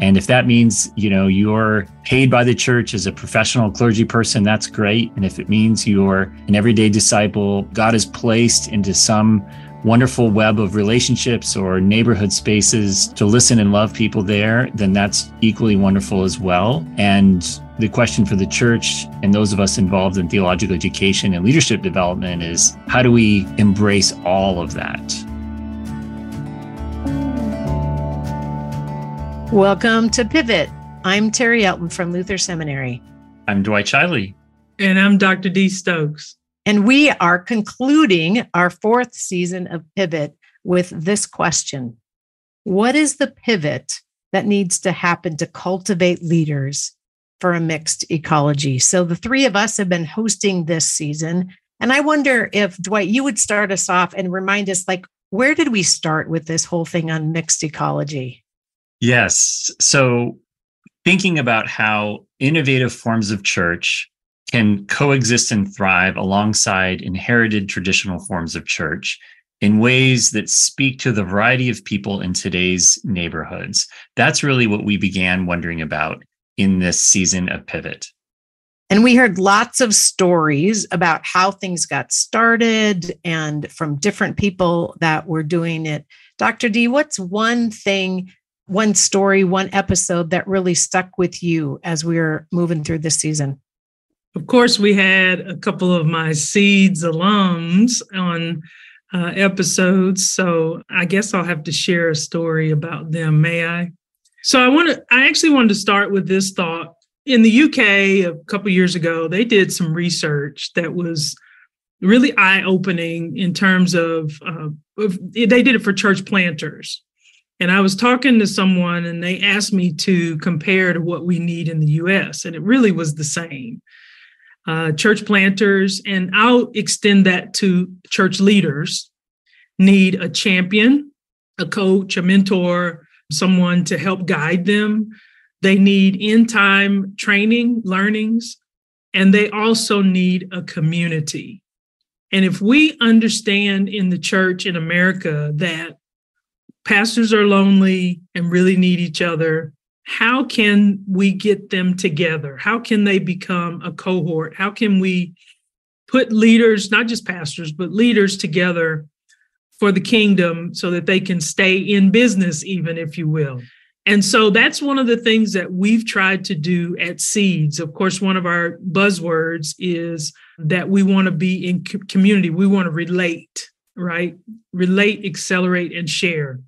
And if that means, you know, you're paid by the church as a professional clergy person, that's great. And if it means you're an everyday disciple, God has placed into some wonderful web of relationships or neighborhood spaces to listen and love people there, then that's equally wonderful as well. And the question for the church and those of us involved in theological education and leadership development is how do we embrace all of that? Welcome to Pivot. I'm Terri Elton from Luther Seminary. I'm Dwight Zscheile. And I'm Dr. Dee Stokes. And we are concluding our fourth season of Pivot with this question What is the pivot that needs to happen to cultivate leaders for a mixed ecology? So, the three of us have been hosting this season. And I wonder if, Dwight, you would start us off and remind us, like, where did we start with this whole thing on mixed ecology? Yes. So, thinking about how innovative forms of church can coexist and thrive alongside inherited traditional forms of church in ways that speak to the variety of people in today's neighborhoods. That's really what we began wondering about in this season of Pivot. And we heard lots of stories about how things got started and from different people that were doing it. Dr. D, what's one thing one story, one episode that really stuck with you as we were moving through this season? Of course, we had a couple of my Seeds alums on uh, episodes. So I guess I'll have to share a story about them. May I? So I want to, I actually wanted to start with this thought. In the UK a couple years ago, they did some research that was really eye opening in terms of, uh, of, they did it for church planters. And I was talking to someone and they asked me to compare to what we need in the US, and it really was the same. Uh, church planters, and I'll extend that to church leaders, need a champion, a coach, a mentor, someone to help guide them. They need in time training, learnings, and they also need a community. And if we understand in the church in America that pastors are lonely and really need each other. How can we get them together? How can they become a cohort? How can we put leaders, not just pastors, but leaders together for the kingdom so that they can stay in business, even if you will? And so that's one of the things that we've tried to do at Seeds. Of course, one of our buzzwords is that we want to be in community, we want to relate right? Relate, accelerate, and share.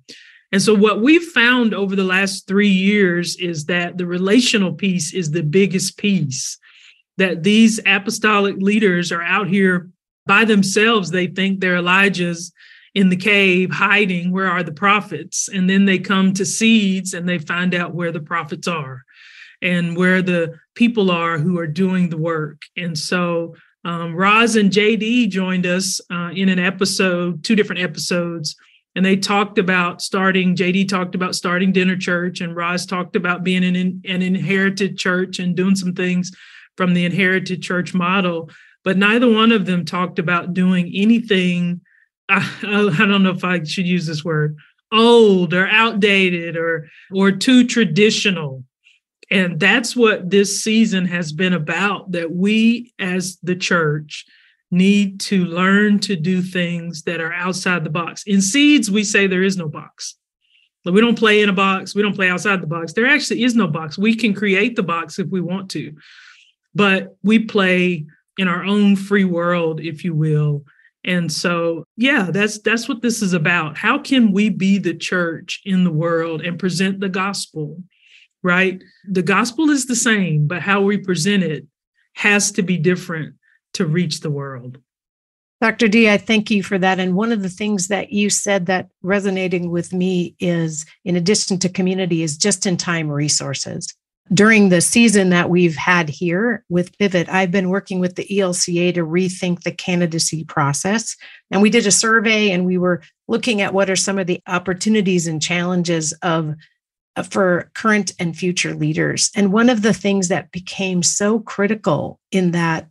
And so, what we've found over the last three years is that the relational piece is the biggest piece. That these apostolic leaders are out here by themselves. They think they're Elijah's in the cave hiding. Where are the prophets? And then they come to Seeds and they find out where the prophets are and where the people are who are doing the work. And so, um, Roz and JD joined us uh, in an episode, two different episodes, and they talked about starting. JD talked about starting dinner church, and Roz talked about being an, an inherited church and doing some things from the inherited church model. But neither one of them talked about doing anything. I, I don't know if I should use this word old or outdated or or too traditional and that's what this season has been about that we as the church need to learn to do things that are outside the box. In Seeds, we say there is no box. We don't play in a box, we don't play outside the box. There actually is no box. We can create the box if we want to, but we play in our own free world, if you will. And so, yeah, that's that's what this is about. How can we be the church in the world and present the gospel right? The gospel is the same, but how we present it has to be different to reach the world. Dr. D, I thank you for that. And one of the things that you said that resonating with me is, in addition to community, is just in time resources. During the season that we've had here with Pivot, I've been working with the ELCA to rethink the candidacy process. And we did a survey and we were looking at what are some of the opportunities and challenges of for current and future leaders. And one of the things that became so critical in that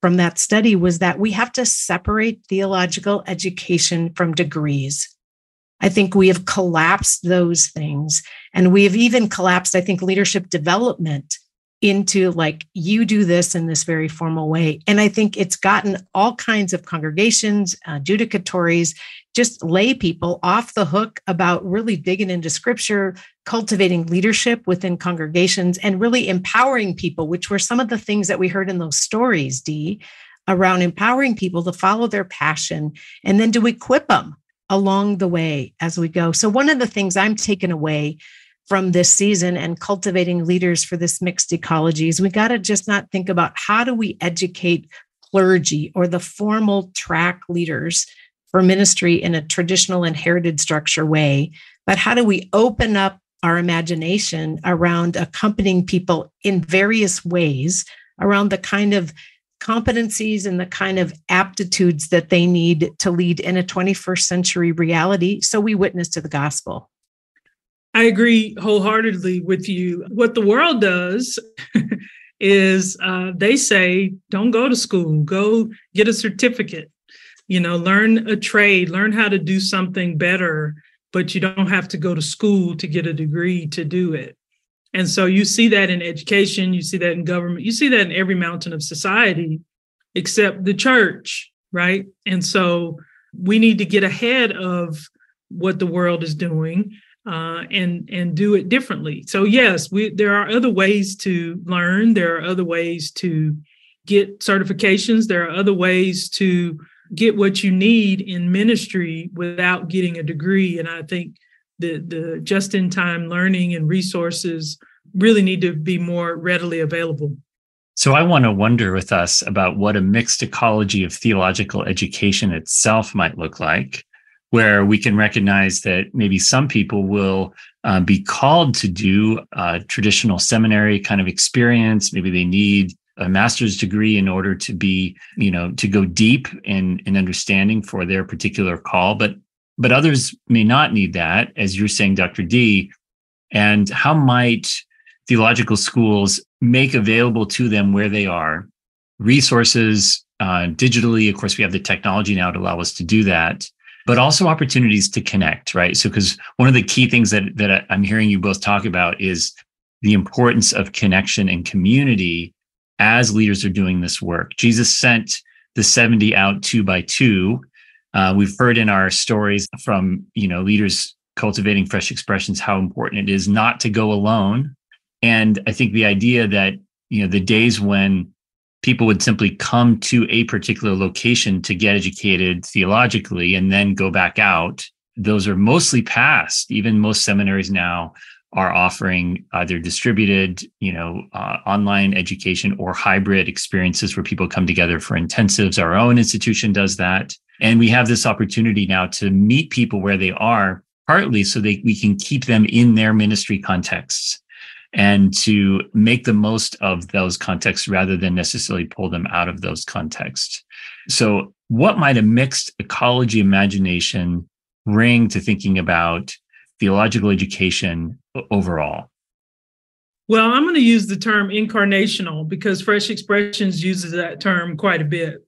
from that study was that we have to separate theological education from degrees. I think we have collapsed those things. And we have even collapsed, I think, leadership development into like, you do this in this very formal way. And I think it's gotten all kinds of congregations, uh, judicatories, just lay people off the hook about really digging into scripture, cultivating leadership within congregations, and really empowering people, which were some of the things that we heard in those stories, Dee, around empowering people to follow their passion and then to equip them along the way as we go. So, one of the things I'm taking away from this season and cultivating leaders for this mixed ecology is we got to just not think about how do we educate clergy or the formal track leaders for ministry in a traditional inherited structure way, but how do we open up our imagination around accompanying people in various ways around the kind of competencies and the kind of aptitudes that they need to lead in a 21st century reality so we witness to the gospel. I agree wholeheartedly with you. What the world does is uh, they say, don't go to school, go get a certificate, you know, learn a trade, learn how to do something better, but you don't have to go to school to get a degree to do it. And so you see that in education, you see that in government, you see that in every mountain of society except the church, right? And so we need to get ahead of what the world is doing uh, and and do it differently. So yes, we there are other ways to learn. There are other ways to get certifications. There are other ways to get what you need in ministry without getting a degree. And I think the the just in time learning and resources really need to be more readily available. So I want to wonder with us about what a mixed ecology of theological education itself might look like, where we can recognize that maybe some people will uh, be called to do a traditional seminary kind of experience. Maybe they need a master's degree in order to be, you know, to go deep in, in understanding for their particular call. But but others may not need that, as you're saying, Dr. d And how might theological schools make available to them where they are resources uh, digitally? Of course, we have the technology now to allow us to do that, but also opportunities to connect, right? So, because one of the key things that that I'm hearing you both talk about is the importance of connection and community as leaders are doing this work. Jesus sent the 70 out two by two uh, we've heard in our stories from you know leaders cultivating fresh expressions how important it is not to go alone. And I think the idea that you know the days when people would simply come to a particular location to get educated theologically and then go back out those are mostly past even most seminaries now are offering either distributed you know uh, online education or hybrid experiences where people come together for intensives our own institution does that and we have this opportunity now to meet people where they are, partly so that we can keep them in their ministry contexts and to make the most of those contexts rather than necessarily pull them out of those contexts. So, what might a mixed ecology imagination bring to thinking about theological education overall? Well, I'm going to use the term incarnational because Fresh Expressions uses that term quite a bit.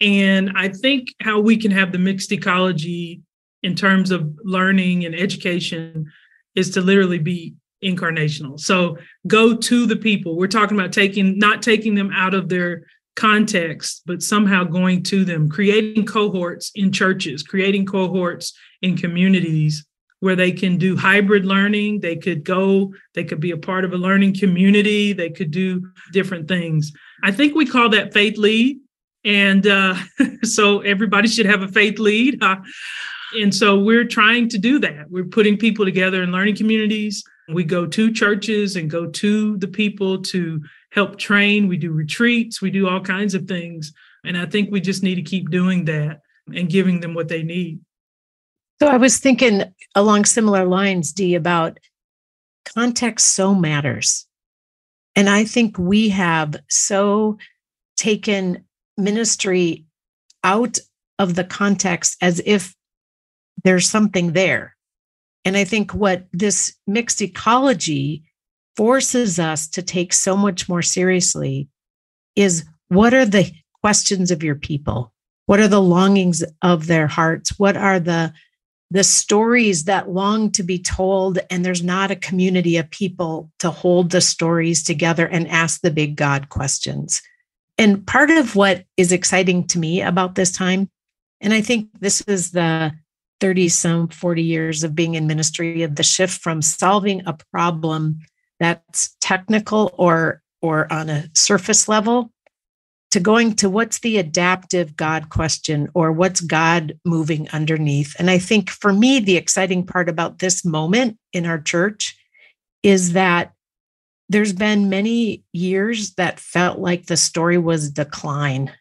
And I think how we can have the mixed ecology in terms of learning and education is to literally be incarnational. So go to the people. We're talking about taking, not taking them out of their context, but somehow going to them, creating cohorts in churches, creating cohorts in communities where they can do hybrid learning. They could go, they could be a part of a learning community, they could do different things. I think we call that Faith Lead. And uh, so everybody should have a Faith Lead. Uh, and so we're trying to do that. We're putting people together in learning communities. We go to churches and go to the people to help train. We do retreats. We do all kinds of things. And I think we just need to keep doing that and giving them what they need. So I was thinking along similar lines, Dee, about context so matters. And I think we have so taken ministry out of the context as if there's something there. And I think what this mixed ecology forces us to take so much more seriously is what are the questions of your people? What are the longings of their hearts? What are the the stories that long to be told, and there's not a community of people to hold the stories together and ask the big God questions. And part of what is exciting to me about this time, and I think this is the 30 some 40 years of being in ministry of the shift from solving a problem that's technical or or on a surface level to going to what's the adaptive God question or what's God moving underneath. And I think for me, the exciting part about this moment in our church is that there's been many years that felt like the story was decline.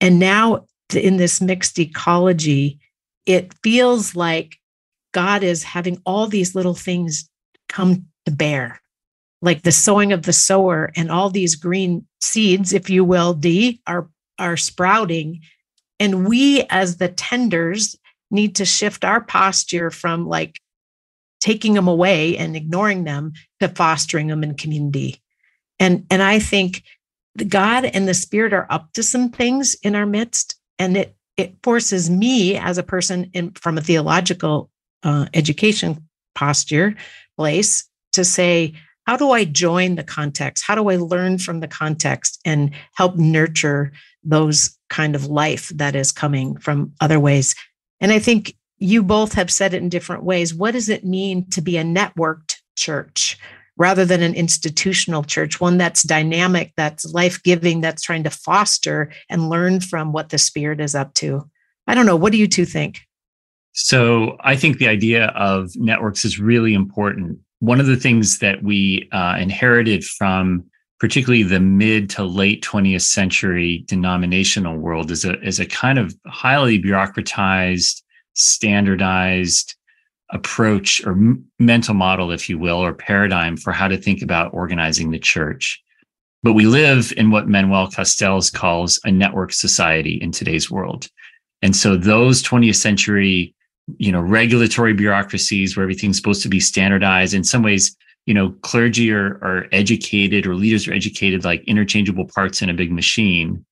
And now in this mixed ecology, it feels like God is having all these little things come to bear like the sowing of the sower and all these green seeds, if you will, Dee, are, are sprouting. And we, as the tenders, need to shift our posture from like taking them away and ignoring them to fostering them in community. And, and I think the God and the Spirit are up to some things in our midst. And it, it forces me as a person in, from a theological uh, education posture place to say, how do I join the context? How do I learn from the context and help nurture those kind of life that is coming from other ways? And I think you both have said it in different ways. What does it mean to be a networked church rather than an institutional church, one that's dynamic, that's life giving, that's trying to foster and learn from what the Spirit is up to? I don't know. What do you two think? So I think the idea of networks is really important one of the things that we uh, inherited from particularly the mid to late 20th century denominational world is a, is a kind of highly bureaucratized, standardized approach or m- mental model, if you will, or paradigm for how to think about organizing the church. But we live in what Manuel Castells calls a network society in today's world. And so those 20th century you know regulatory bureaucracies where everything's supposed to be standardized. In some ways you know clergy are, are educated or leaders are educated like interchangeable parts in a big machine.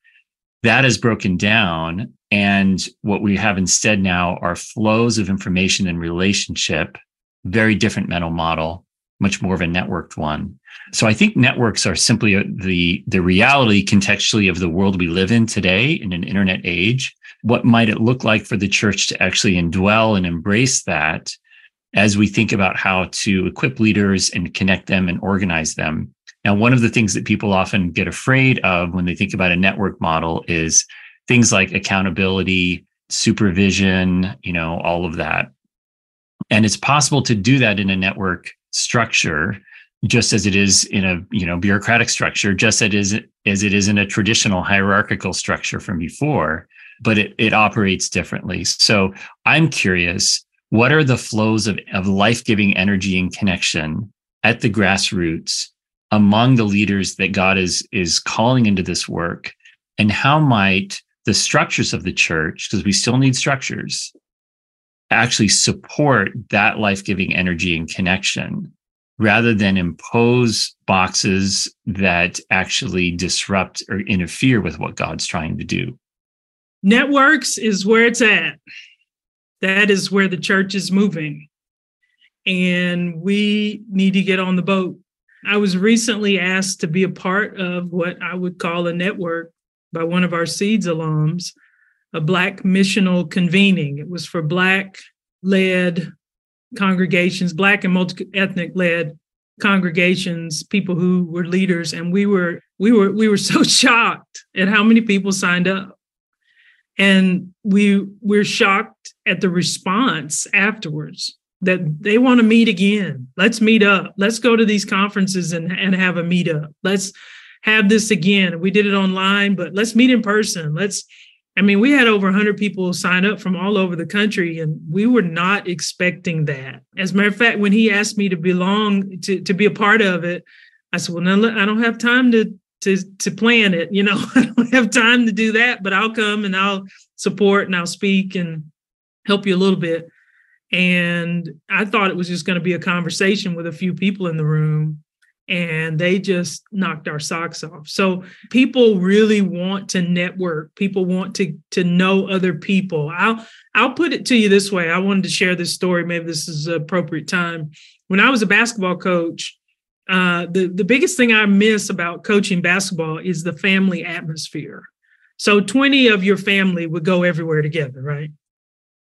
That is broken down and what we have instead now are flows of information and relationship very different mental model much more of a networked one. So i think networks are simply the the reality contextually of the world we live in today in an internet age what might it look like for the church to actually indwell and embrace that as we think about how to equip leaders and connect them and organize them? Now one of the things that people often get afraid of when they think about a network model is things like accountability supervision you know all of that. And it's possible to do that in a network structure just as it is in a you know bureaucratic structure just as it is as it is in a traditional hierarchical structure from before but it, it operates differently. So I'm curious, what are the flows of, of life-giving energy and connection at the grassroots among the leaders that God is, is calling into this work? And how might the structures of the church, because we still need structures, actually support that life-giving energy and connection rather than impose boxes that actually disrupt or interfere with what God's trying to do networks is where it's at. That is where the church is moving. And we need to get on the boat. I was recently asked to be a part of what I would call a network by one of our Seeds alums, a Black missional convening. It was for Black led congregations, Black and multi ethnic led congregations, people who were leaders. And we were, we were, we were so shocked at how many people signed up and we we're shocked at the response afterwards that they want to meet again. Let's meet up. Let's go to these conferences and, and have a meet up let's have this again. We did it online but let's meet in person. Let's i mean we had over 100 people sign up from all over the country and we were not expecting that. As a matter of fact when he asked me to belong to, to be a part of it i said well no i don't have time to to to plan it. You know, I don't have time to do that, but I'll come and I'll support and I'll speak and help you a little bit. And I thought it was just going to be a conversation with a few people in the room. and they just knocked our socks off. So people really want to network. People want to to know other people. I'll I'll put it to you this way. I wanted to share this story. Maybe this is appropriate time. When I was a basketball coach, uh, the the biggest thing I miss about coaching basketball is the family atmosphere. So 20 of your family would go everywhere together, right?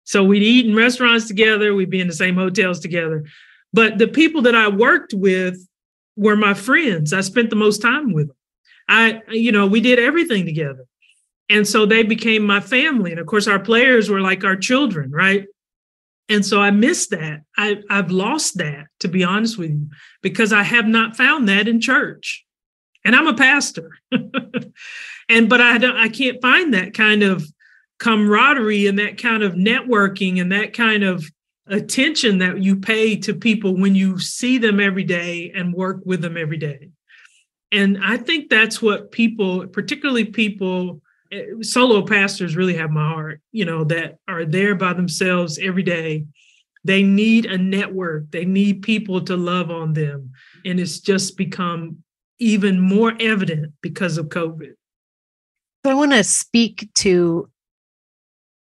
So we'd eat in restaurants together, we'd be in the same hotels together. But the people that I worked with were my friends. I spent the most time with them. I, you know, we did everything together. And so they became my family. And of course, our players were like our children, right? And so I miss that. I, I've lost that, to be honest with you, because I have not found that in church. And I'm a pastor. and but I don't I can't find that kind of camaraderie and that kind of networking and that kind of attention that you pay to people when you see them every day and work with them every day. And I think that's what people, particularly people, Uh, solo pastors really have my heart, you know, that are there by themselves every day. They need a network, they need people to love on them. And it's just become even more evident because of COVID. So I want to speak to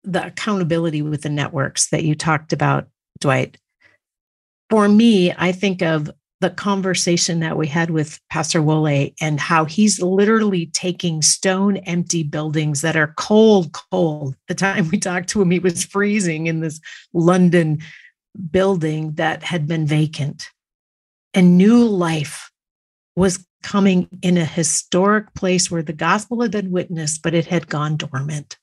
the accountability with the networks that you talked about, Dwight. For me, I think of the conversation that we had with Pastor Wole and how he's literally taking stone empty buildings that are cold, cold. The time we talked to him, he was freezing in this London building that had been vacant. And new life was coming in a historic place where the gospel had been witnessed, but it had gone dormant.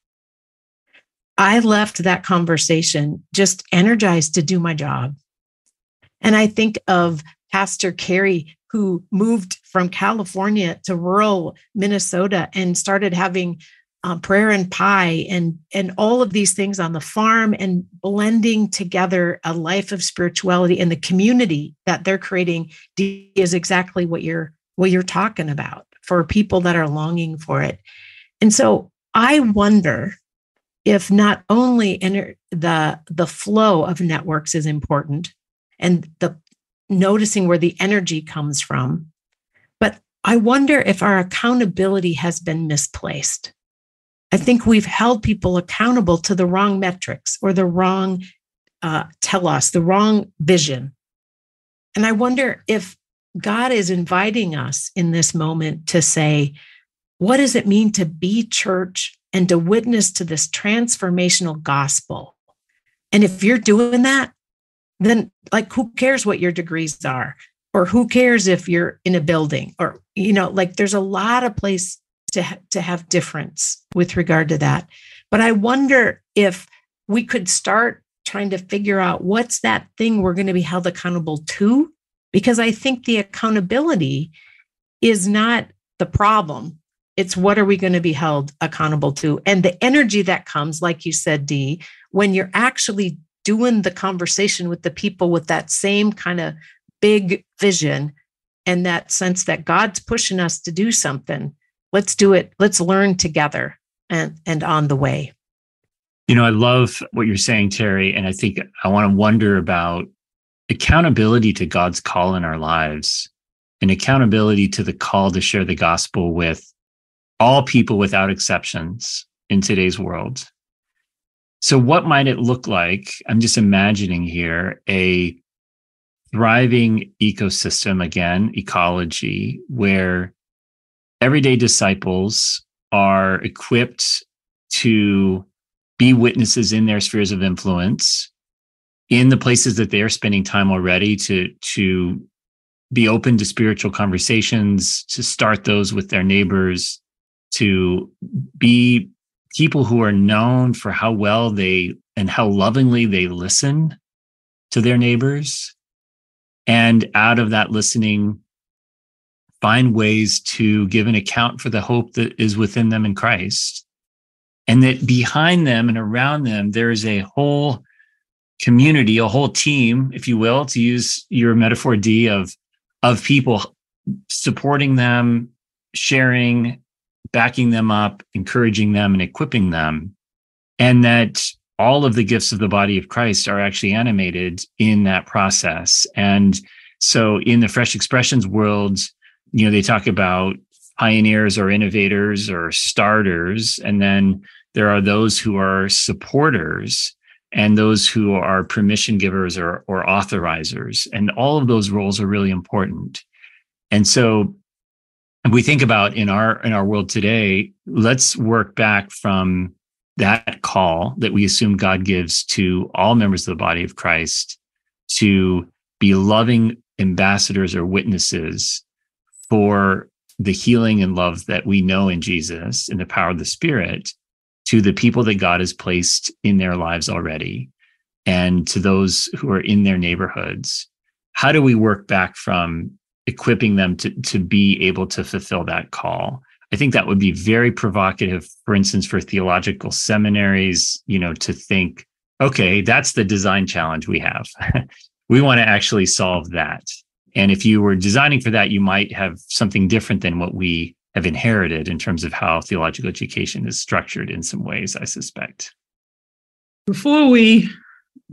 I left that conversation just energized to do my job. And I think of Pastor Carey, who moved from California to rural Minnesota and started having um, prayer and pie and and all of these things on the farm and blending together a life of spirituality and the community that they're creating is exactly what you're what you're talking about for people that are longing for it. And so I wonder if not only ener- the the flow of networks is important and the noticing where the energy comes from, but I wonder if our accountability has been misplaced. I think we've held people accountable to the wrong metrics or the wrong uh, telos, the wrong vision. And I wonder if God is inviting us in this moment to say, what does it mean to be church and to witness to this transformational gospel? And if you're doing that, then like who cares what your degrees are? Or who cares if you're in a building? Or, you know, like there's a lot of place to, ha- to have difference with regard to that. But I wonder if we could start trying to figure out what's that thing we're going to be held accountable to because I think the accountability is not the problem. It's what are we going to be held accountable to? And the energy that comes, like you said, Dee, when you're actually doing the conversation with the people with that same kind of big vision and that sense that God's pushing us to do something. Let's do it. Let's learn together and, and on the way. You know, I love what you're saying, Terri. And I think I want to wonder about accountability to God's call in our lives and accountability to the call to share the gospel with all people without exceptions in today's world. So, what might it look like? I'm just imagining here a thriving ecosystem, again, ecology, where everyday disciples are equipped to be witnesses in their spheres of influence in the places that they're spending time already to to be open to spiritual conversations to start those with their neighbors to be people who are known for how well they and how lovingly they listen to their neighbors. And out of that listening find ways to give an account for the hope that is within them in Christ. And that behind them and around them there is a whole community, a whole team, if you will, to use your metaphor Dee of of people supporting them, sharing, backing them up, encouraging them, and equipping them. And that all of the gifts of the body of Christ are actually animated in that process. And So in the fresh expressions world, you know, they talk about pioneers or innovators or starters. And then there are those who are supporters and those who are permission givers or, or authorizers. And all of those roles are really important. And so we think about in our in our world today, let's work back from that call that we assume God gives to all members of the body of Christ to be loving ambassadors or witnesses for the healing and love that we know in Jesus and the power of the Spirit to the people that God has placed in their lives already and to those who are in their neighborhoods. How do we work back from equipping them to, to be able to fulfill that call? I think that would be very provocative, for instance, for theological seminaries, you know, to think, okay, that's the design challenge we have. we want to actually solve that. And if you were designing for that, you might have something different than what we have inherited in terms of how theological education is structured in some ways, I suspect. Before we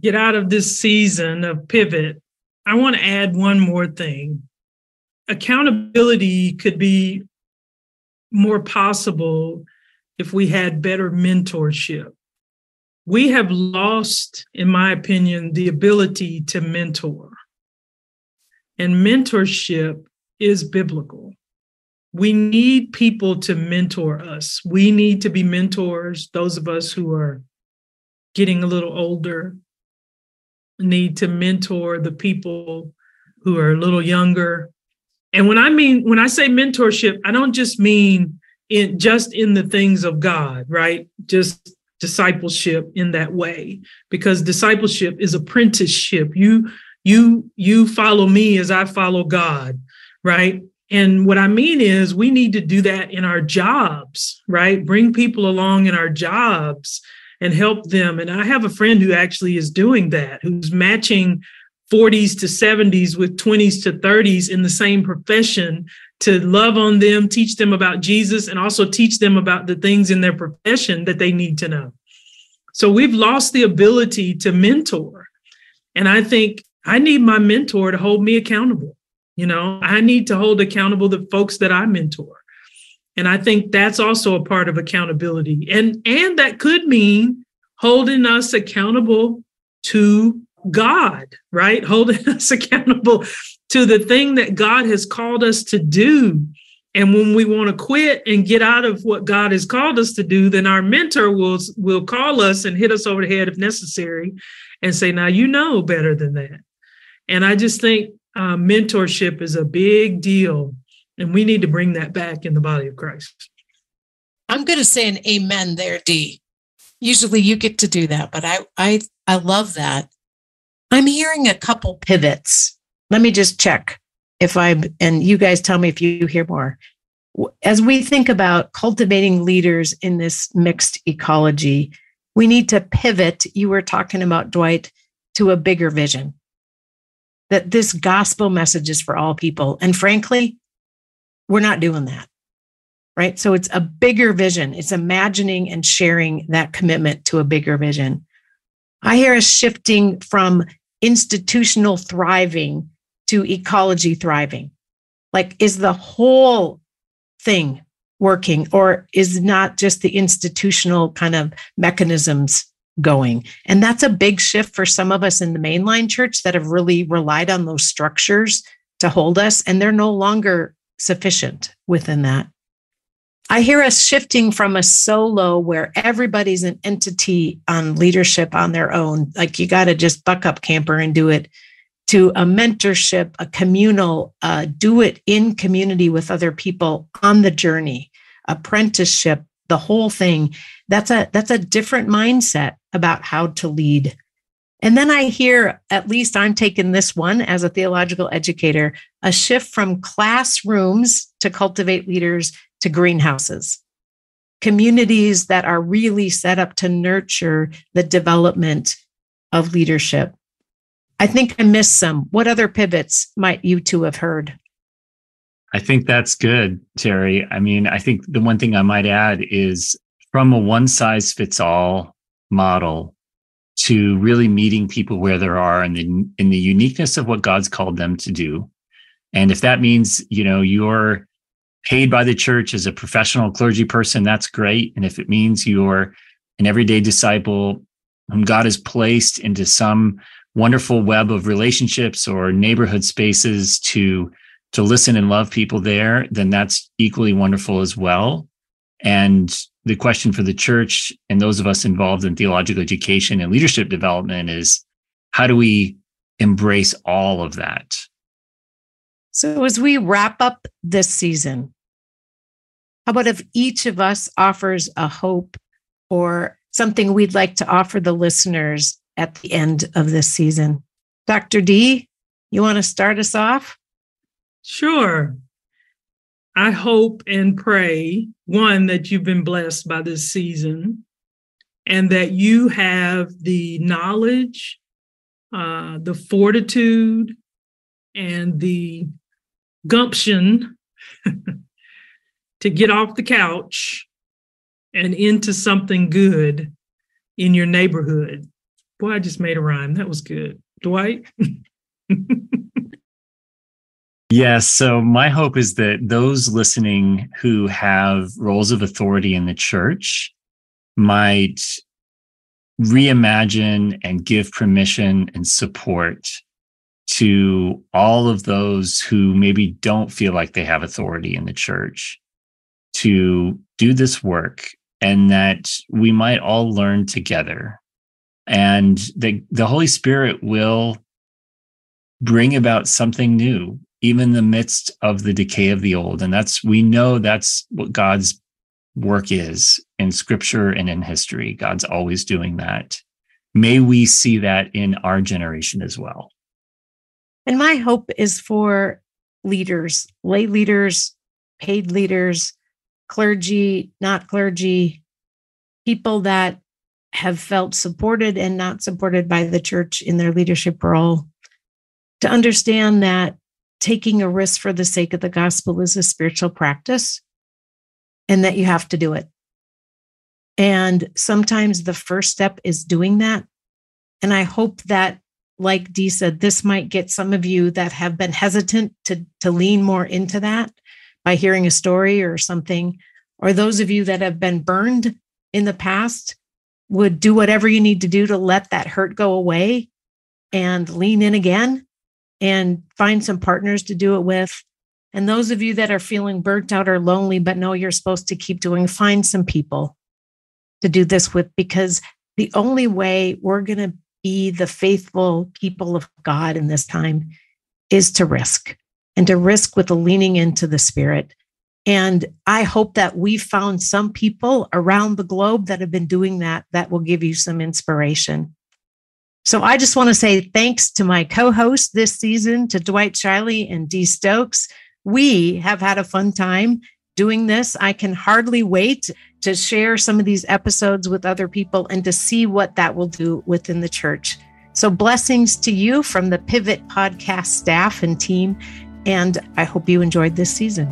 get out of this season of pivot, I want to add one more thing. Accountability could be more possible if we had better mentorship. We have lost, in my opinion, the ability to mentor. And mentorship is biblical. We need people to mentor us. We need to be mentors. Those of us who are getting a little older need to mentor the people who are a little younger. And when I mean, when I say mentorship, I don't just mean in just in the things of God, right? Just discipleship in that way. Because discipleship is apprenticeship. You you you follow me as i follow god right? And what i mean is we need to do that in our jobs right? Bring people along in our jobs and help them. And i have a friend who actually is doing that who's matching 40s to 70s with 20s to 30s in the same profession to love on them, teach them about Jesus, and also teach them about the things in their profession that they need to know. So we've lost the ability to mentor. And I think I need my mentor to hold me accountable. You know, I need to hold accountable the folks that I mentor. And I think that's also a part of accountability. And and that could mean holding us accountable to God, right? Holding us accountable to the thing that God has called us to do. And when we want to quit and get out of what God has called us to do, then our mentor will, will call us and hit us over the head if necessary and say, Now you know better than that. And I just think uh, mentorship is a big deal. And we need to bring that back in the body of Christ. I'm going to say an amen there, Dee. Usually you get to do that, but I, I, I love that. I'm hearing a couple pivots let me just check if I'm, and you guys tell me if you hear more. As we think about cultivating leaders in this mixed ecology, we need to pivot. You were talking about Dwight to a bigger vision that this gospel message is for all people. And frankly, we're not doing that. Right. So it's a bigger vision. It's imagining and sharing that commitment to a bigger vision. I hear us shifting from institutional thriving to ecology thriving? Like, is the whole thing working, or is not just the institutional kind of mechanisms going? And that's a big shift for some of us in the mainline church that have really relied on those structures to hold us, and they're no longer sufficient within that. I hear us shifting from a solo where everybody's an entity on leadership on their own. Like you got to just buck up camper and do it to a mentorship, a communal, uh, do it in community with other people on the journey, apprenticeship, the whole thing. That's a that's a different mindset about how to lead. And then I hear, at least I'm taking this one as a theological educator, a shift from classrooms to cultivate leaders to greenhouses, communities that are really set up to nurture the development of leadership. I think I missed some. What other pivots might you two have heard? I think that's good, Terri. I mean, I think the one thing I might add is from a one size fits all model to really meeting people where they are and in the uniqueness of what God's called them to do. And if that means, you know, you're paid by the church as a professional clergy person, that's great. And if it means you're an everyday disciple whom God has placed into some wonderful web of relationships or neighborhood spaces to to listen and love people there, then that's equally wonderful as well. And the question for the church and those of us involved in theological education and leadership development is how do we embrace all of that? So, as we wrap up this season, how about if each of us offers a hope or something we'd like to offer the listeners at the end of this season? Dr. D, you want to start us off? Sure. I hope and pray, one, that you've been blessed by this season and that you have the knowledge, uh, the fortitude, and the gumption to get off the couch and into something good in your neighborhood. Boy, I just made a rhyme. That was good. Dwight? Yes. So my hope is that those listening who have roles of authority in the church might reimagine and give permission and support to all of those who maybe don't feel like they have authority in the church to do this work and that we might all learn together and that the Holy Spirit will bring about something new even in the midst of the decay of the old. And that's, we know that's what God's work is in scripture and in history. God's always doing that. May we see that in our generation as well. And my hope is for leaders, lay leaders, paid leaders, clergy, not clergy, people that have felt supported and not supported by the church in their leadership role to understand that taking a risk for the sake of the gospel is a spiritual practice and that you have to do it. And sometimes the first step is doing that. And I hope that, like Dee said, this might get some of you that have been hesitant to, to lean more into that by hearing a story or something, or those of you that have been burned in the past would do whatever you need to do to let that hurt go away and lean in again and find some partners to do it with. And those of you that are feeling burnt out or lonely, but know you're supposed to keep doing, find some people to do this with because the only way we're going to be the faithful people of God in this time is to risk and to risk with a leaning into the spirit. And I hope that we found some people around the globe that have been doing that, that will give you some inspiration. So I just want to say thanks to my co host this season, to Dwight Zscheile and Dee Stokes. We have had a fun time doing this. I can hardly wait to share some of these episodes with other people and to see what that will do within the church. So, blessings to you from the Pivot podcast staff and team. And I hope you enjoyed this season.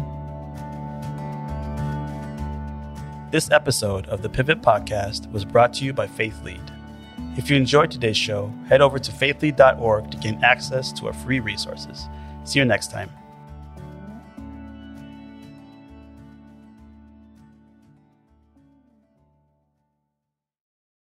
This episode of the Pivot podcast was brought to you by Faith Lead. If you enjoyed today's show, head over to faithlead.org to gain access to our free resources. See you next time.